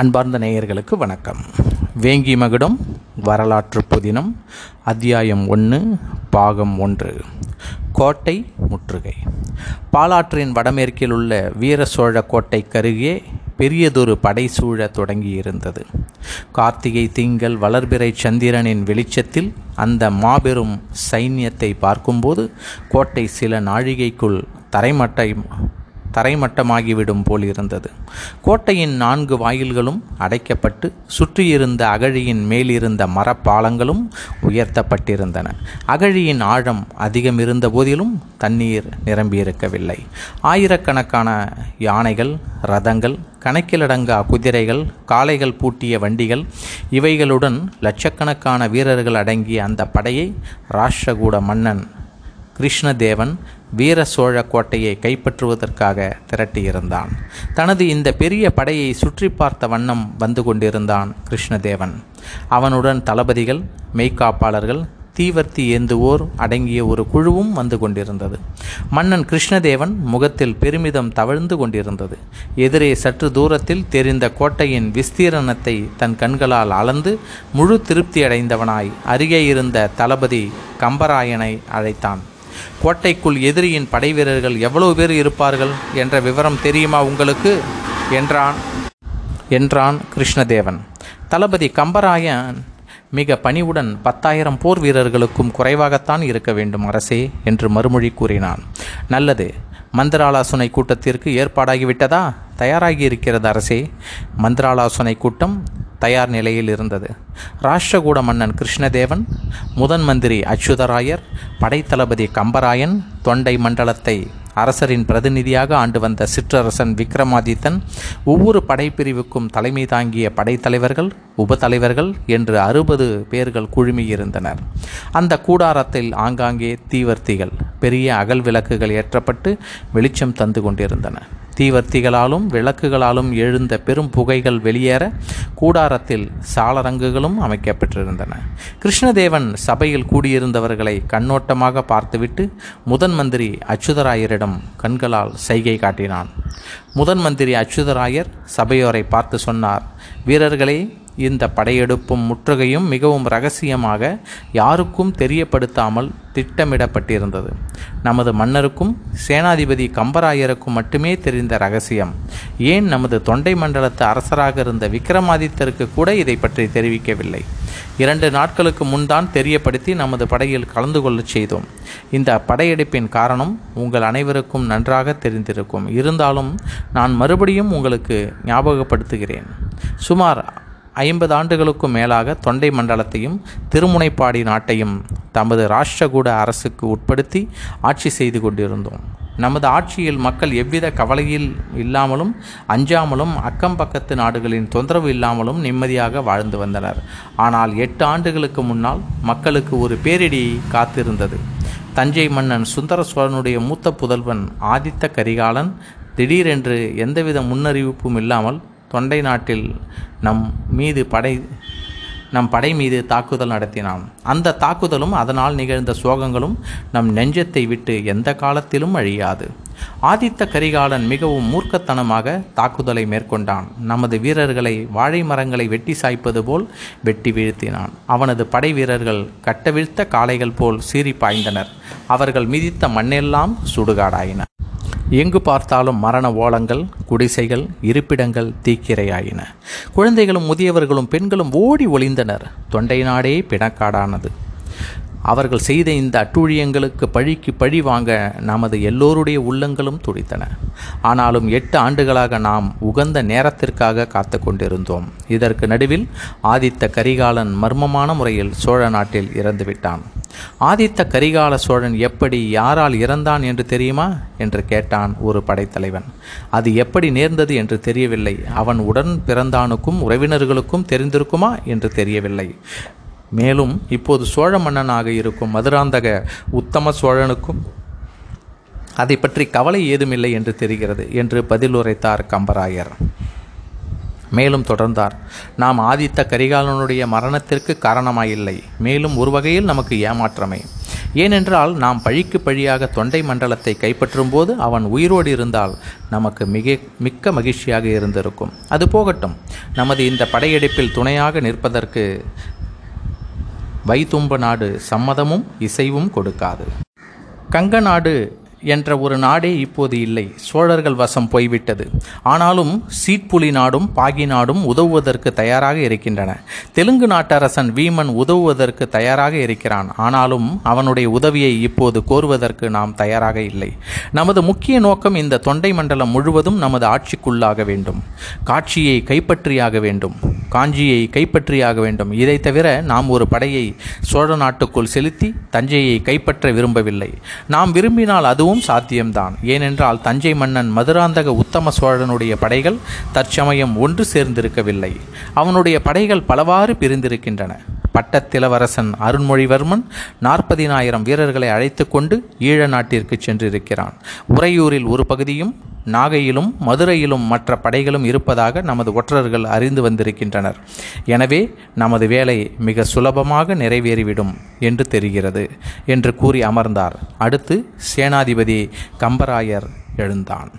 அன்பார்ந்த நேயர்களுக்கு வணக்கம். வேங்கி மகுடம் வரலாற்று புதினம் அத்தியாயம் ஒன்று பாகம் ஒன்று கோட்டை முற்றுகை. பாலாற்றின் வடமேற்கில் உள்ள வீர சோழ கோட்டை கருகே பெரியதொரு படை சூழ தொடங்கியிருந்தது. கார்த்திகை திங்கள் வளர்பிறை சந்திரனின் வெளிச்சத்தில் அந்த மாபெரும் சைன்யத்தை பார்க்கும்போது கோட்டை சில நாழிகைக்குள் தரைமட்டை தரைமட்டமாகிவிடும் போல் இருந்தது. கோட்டையின் நான்கு வாயில்களும் அடைக்கப்பட்டு சுற்றியிருந்த அகழியின் மேலிருந்த மரப்பாலங்களும் உயர்த்தப்பட்டிருந்தன. அகழியின் ஆழம் அதிகம் இருந்த போதிலும் தண்ணீர் நிரம்பியிருக்கவில்லை. ஆயிரக்கணக்கான யானைகள் ரதங்கள் கணக்கிலடங்கா குதிரைகள் காளைகள் பூட்டிய வண்டிகள் இவைகளுடன் லட்சக்கணக்கான வீரர்கள் அடங்கிய அந்த படையை ராஷ்டிரகூட மன்னன் கிருஷ்ணதேவன் வீர சோழ கோட்டையை கைப்பற்றுவதற்காக திரட்டியிருந்தான். தனது இந்த பெரிய படையை சுற்றி பார்த்த வண்ணம் வந்து கொண்டிருந்தான் கிருஷ்ணதேவன். அவனுடன் தளபதிகள் மெய்க்காப்பாளர்கள் தீவர்த்தி ஏந்துவோர் அடங்கிய ஒரு குழுவும் வந்து கொண்டிருந்தது. மன்னன் கிருஷ்ணதேவன் முகத்தில் பெருமிதம் தவழ்ந்து கொண்டிருந்தது. எதிரே சற்று தூரத்தில் தெரிந்த கோட்டையின் விஸ்தீரணத்தை தன் கண்களால் அளந்து முழு திருப்தி அடைந்தவனாய் அருகே இருந்த தளபதி கம்பராயனை அழைத்தான். கோட்டைக்குள் எதிரியின் படை வீரர்கள் எவ்வளவு பேர் இருப்பார்கள் என்ற விவரம் தெரியுமா உங்களுக்கு? என்றான் என்றான் கிருஷ்ணதேவன். தளபதி கம்பராயன் மிக பணிவுடன் பத்தாயிரம் போர் வீரர்களுக்கும் குறைவாகத்தான் இருக்க வேண்டும் அரசே என்று மறுமொழி கூறினான். நல்லது மந்திராலோசனை கூட்டத்திற்கு ஏற்பாடாகிவிட்டதா? தயாராகி இருக்கிறது அரசே. மந்திராலோசனை கூட்டம் தயார் நிலையில் இருந்தது. ராஷ்டிரகூட மன்னன் கிருஷ்ணதேவன் முதன் மந்திரி அச்சுதராயர் படைத்தளபதி கம்பராயன் தொண்டை மண்டலத்தை அரசரின் பிரதிநிதியாக ஆண்டு வந்த சிற்றரசன் விக்ரமாதித்தன் ஒவ்வொரு படைப்பிரிவுக்கும் தலைமை தாங்கிய படைத்தலைவர்கள் உபத்தலைவர்கள் என்று அறுபது பேர்கள் குழுமியிருந்தனர். அந்த கூடாரத்தில் ஆங்காங்கே தீவர்த்திகள் பெரிய அகல் விளக்குகள் ஏற்றப்பட்டு வெளிச்சம் தந்து கொண்டிருந்தன. தீவர்த்திகளாலும் விளக்குகளாலும் எழுந்த பெரும் புகைகள் வெளியேற கூடாரத்தில் சாளரங்குகளும் அமைக்கப்பட்டிருந்தன கிருஷ்ணதேவன் சபையில் கூடியிருந்தவர்களை கண்ணோட்டமாக பார்த்துவிட்டு முதன் மந்திரி அச்சுதராயரிடம் கண்களால் சைகை காட்டினான். முதன் மந்திரி அச்சுதராயர் சபையோரை பார்த்து சொன்னார் வீரர்களே இந்த படையெடுப்பும் முற்றுகையும் மிகவும் ரகசியமாக யாருக்கும் தெரியப்படுத்தாமல் திட்டமிடப்பட்டிருந்தது. நமது மன்னருக்கும் சேனாதிபதி கம்பராயருக்கும் மட்டுமே தெரிந்த ரகசியம். ஏன் நமது தொண்டை மண்டலத்து அரசராக இருந்த விக்ரமாதித்தருக்கு கூட இதை பற்றி தெரிவிக்கவில்லை? இரண்டு நாட்களுக்கு முன்தான் தெரியப்படுத்தி நமது படையில் கலந்து கொள்ளச் செய்தோம். இந்த படையெடுப்பின் காரணம் உங்கள் அனைவருக்கும் நன்றாக தெரிந்திருக்கும். இருந்தாலும் நான் மறுபடியும் உங்களுக்கு ஞாபகப்படுத்துகிறேன். சுமார் ஐம்பது ஆண்டுகளுக்கும் மேலாக தொண்டை மண்டலத்தையும் திருமுனைப்பாடி நாட்டையும் தமது ராஷ்டிரகூட அரசுக்கு உட்படுத்தி ஆட்சி செய்து கொண்டிருந்தோம். நமது ஆட்சியில் மக்கள் எவ்வித கவலையில் இல்லாமலும் அஞ்சாமலும் அக்கம் பக்கத்து நாடுகளின் தொந்தரவு இல்லாமலும் நிம்மதியாக வாழ்ந்து வந்தனர். ஆனால் எட்டு ஆண்டுகளுக்கு முன்னால் மக்களுக்கு ஒரு பேரிடி காத்திருந்தது. தஞ்சை மன்னன் சுந்தர சோழனுடைய மூத்த புதல்வன் ஆதித்த கரிகாலன் திடீரென்று எந்தவித முன்னறிவிப்பும் இல்லாமல் தொண்டை நாட்டில் நம் மீது படை நம் படை மீது தாக்குதல் நடத்தினான். அந்த தாக்குதலும் அதனால் நிகழ்ந்த சோகங்களும் நம் நெஞ்சத்தை விட்டு எந்த காலத்திலும் அழியாது. ஆதித்த கரிகாலன் மிகவும் மூர்க்கத்தனமாக தாக்குதலை மேற்கொண்டான். நமது வீரர்களை வாழை மரங்களை வெட்டி சாய்ப்பது போல் வெட்டி வீழ்த்தினான். அவனது படை வீரர்கள் கட்டவிழ்த்த காளைகள் போல் சீறி பாய்ந்தனர். அவர்கள் மிதித்த மண்ணெல்லாம் சுடுகாடாயின. எங்கு பார்த்தாலும் மரண ஓலங்கள் குடிசைகள் இருப்பிடங்கள் தீக்கிரையாயின. குழந்தைகளும் முதியவர்களும் பெண்களும் ஓடி ஒளிந்தனர். தொண்டை நாடே பிணக்காடானது. அவர்கள் செய்த இந்த அட்டூழியங்களுக்கு பழிக்கு பழி வாங்க நமது எல்லோருடைய உள்ளங்களும் துடித்தன. ஆனாலும் எட்டு ஆண்டுகளாக நாம் உகந்த நேரத்திற்காக காத்து கொண்டிருந்தோம். இதற்கு நடுவில் ஆதித்த கரிகாலன் மர்மமான முறையில் சோழ நாட்டில் இறந்துவிட்டான். ஆதித்த கரிகால சோழன் எப்படி யாரால் இறந்தான் என்று தெரியுமா? என்று கேட்டான் ஒரு படைத்தலைவன். அது எப்படி நேர்ந்தது என்று தெரியவில்லை. அவன் உடன் பிறந்தானுக்கும் உறவினர்களுக்கும் தெரிந்திருக்குமா? என்று தெரியவில்லை. மேலும் இப்போது சோழ மன்னனாக இருக்கும் மதுராந்தக உத்தம சோழனுக்கும் அதை பற்றி கவலை ஏதுமில்லை என்று தெரிகிறது என்று பதில் உரைத்தார் கம்பராயர். மேலும் தொடர்ந்தார். நாம் ஆதித்த கரிகாலனுடைய மரணத்திற்கு காரணமாயில்லை. மேலும் ஒரு வகையில் நமக்கு ஏமாற்றமே. ஏனென்றால் நாம் பழிக்கு பழியாக தொண்டை மண்டலத்தை கைப்பற்றும் போது அவன் உயிரோடு இருந்தால் நமக்கு மிக மிக்க மகிழ்ச்சியாக இருந்திருக்கும். அது போகட்டும். நமது இந்த படையெடுப்பில் துணையாக நிற்பதற்கு வைதும்ப நாடு சம்மதமும் இசைவும் கொடுக்காது. கங்க நாடு என்ற ஒரு நாடே இப்போது இல்லை. சோழர்கள் வசம் போய்விட்டது. ஆனாலும் சீட்புலி நாடும் பாகி நாடும் உதவுவதற்கு தயாராக இருக்கின்றன. தெலுங்கு நாட்டரசன் வீமன் உதவுவதற்கு தயாராக இருக்கிறான். ஆனாலும் அவனுடைய உதவியை இப்போது கோருவதற்கு நாம் தயாராக இல்லை. நமது முக்கிய நோக்கம் இந்த தொண்டை மண்டலம் முழுவதும் நமது ஆட்சிக்குள்ளாக வேண்டும். காட்சியை கைப்பற்றியாக வேண்டும். காஞ்சியை கைப்பற்றியாக வேண்டும். இதை தவிர நாம் ஒரு படையை சோழ நாட்டுக்குள் செலுத்தி தஞ்சையை கைப்பற்ற விரும்பவில்லை. நாம் விரும்பினால் அதுவும் அதுவும் சாத்தியம்தான். ஏனென்றால் தஞ்சை மன்னன் மதுராந்தக உத்தம சோழனுடைய படைகள் தற்சமயம் ஒன்று சேர்ந்திருக்கவில்லை. அவனுடைய படைகள் பலவாறு பிரிந்திருக்கின்றன. பட்டத்திலவரசன் அருண்மொழிவர்மன் நாற்பதினாயிரம் வீரர்களை அழைத்து கொண்டு ஈழ நாட்டிற்கு சென்றிருக்கிறான். உறையூரில் ஒரு பகுதியும் நாகையிலும் மதுரையிலும் மற்ற படைகளும் இருப்பதாக நமது ஒற்றர்கள் அறிந்து வந்திருக்கின்றனர். எனவே நமது வேலை மிக சுலபமாக நிறைவேறிவிடும் என்று தெரிகிறது என்று கூறி அமர்ந்தார். அடுத்து சேனாதிபதி கம்பராயர் எழுந்தான்.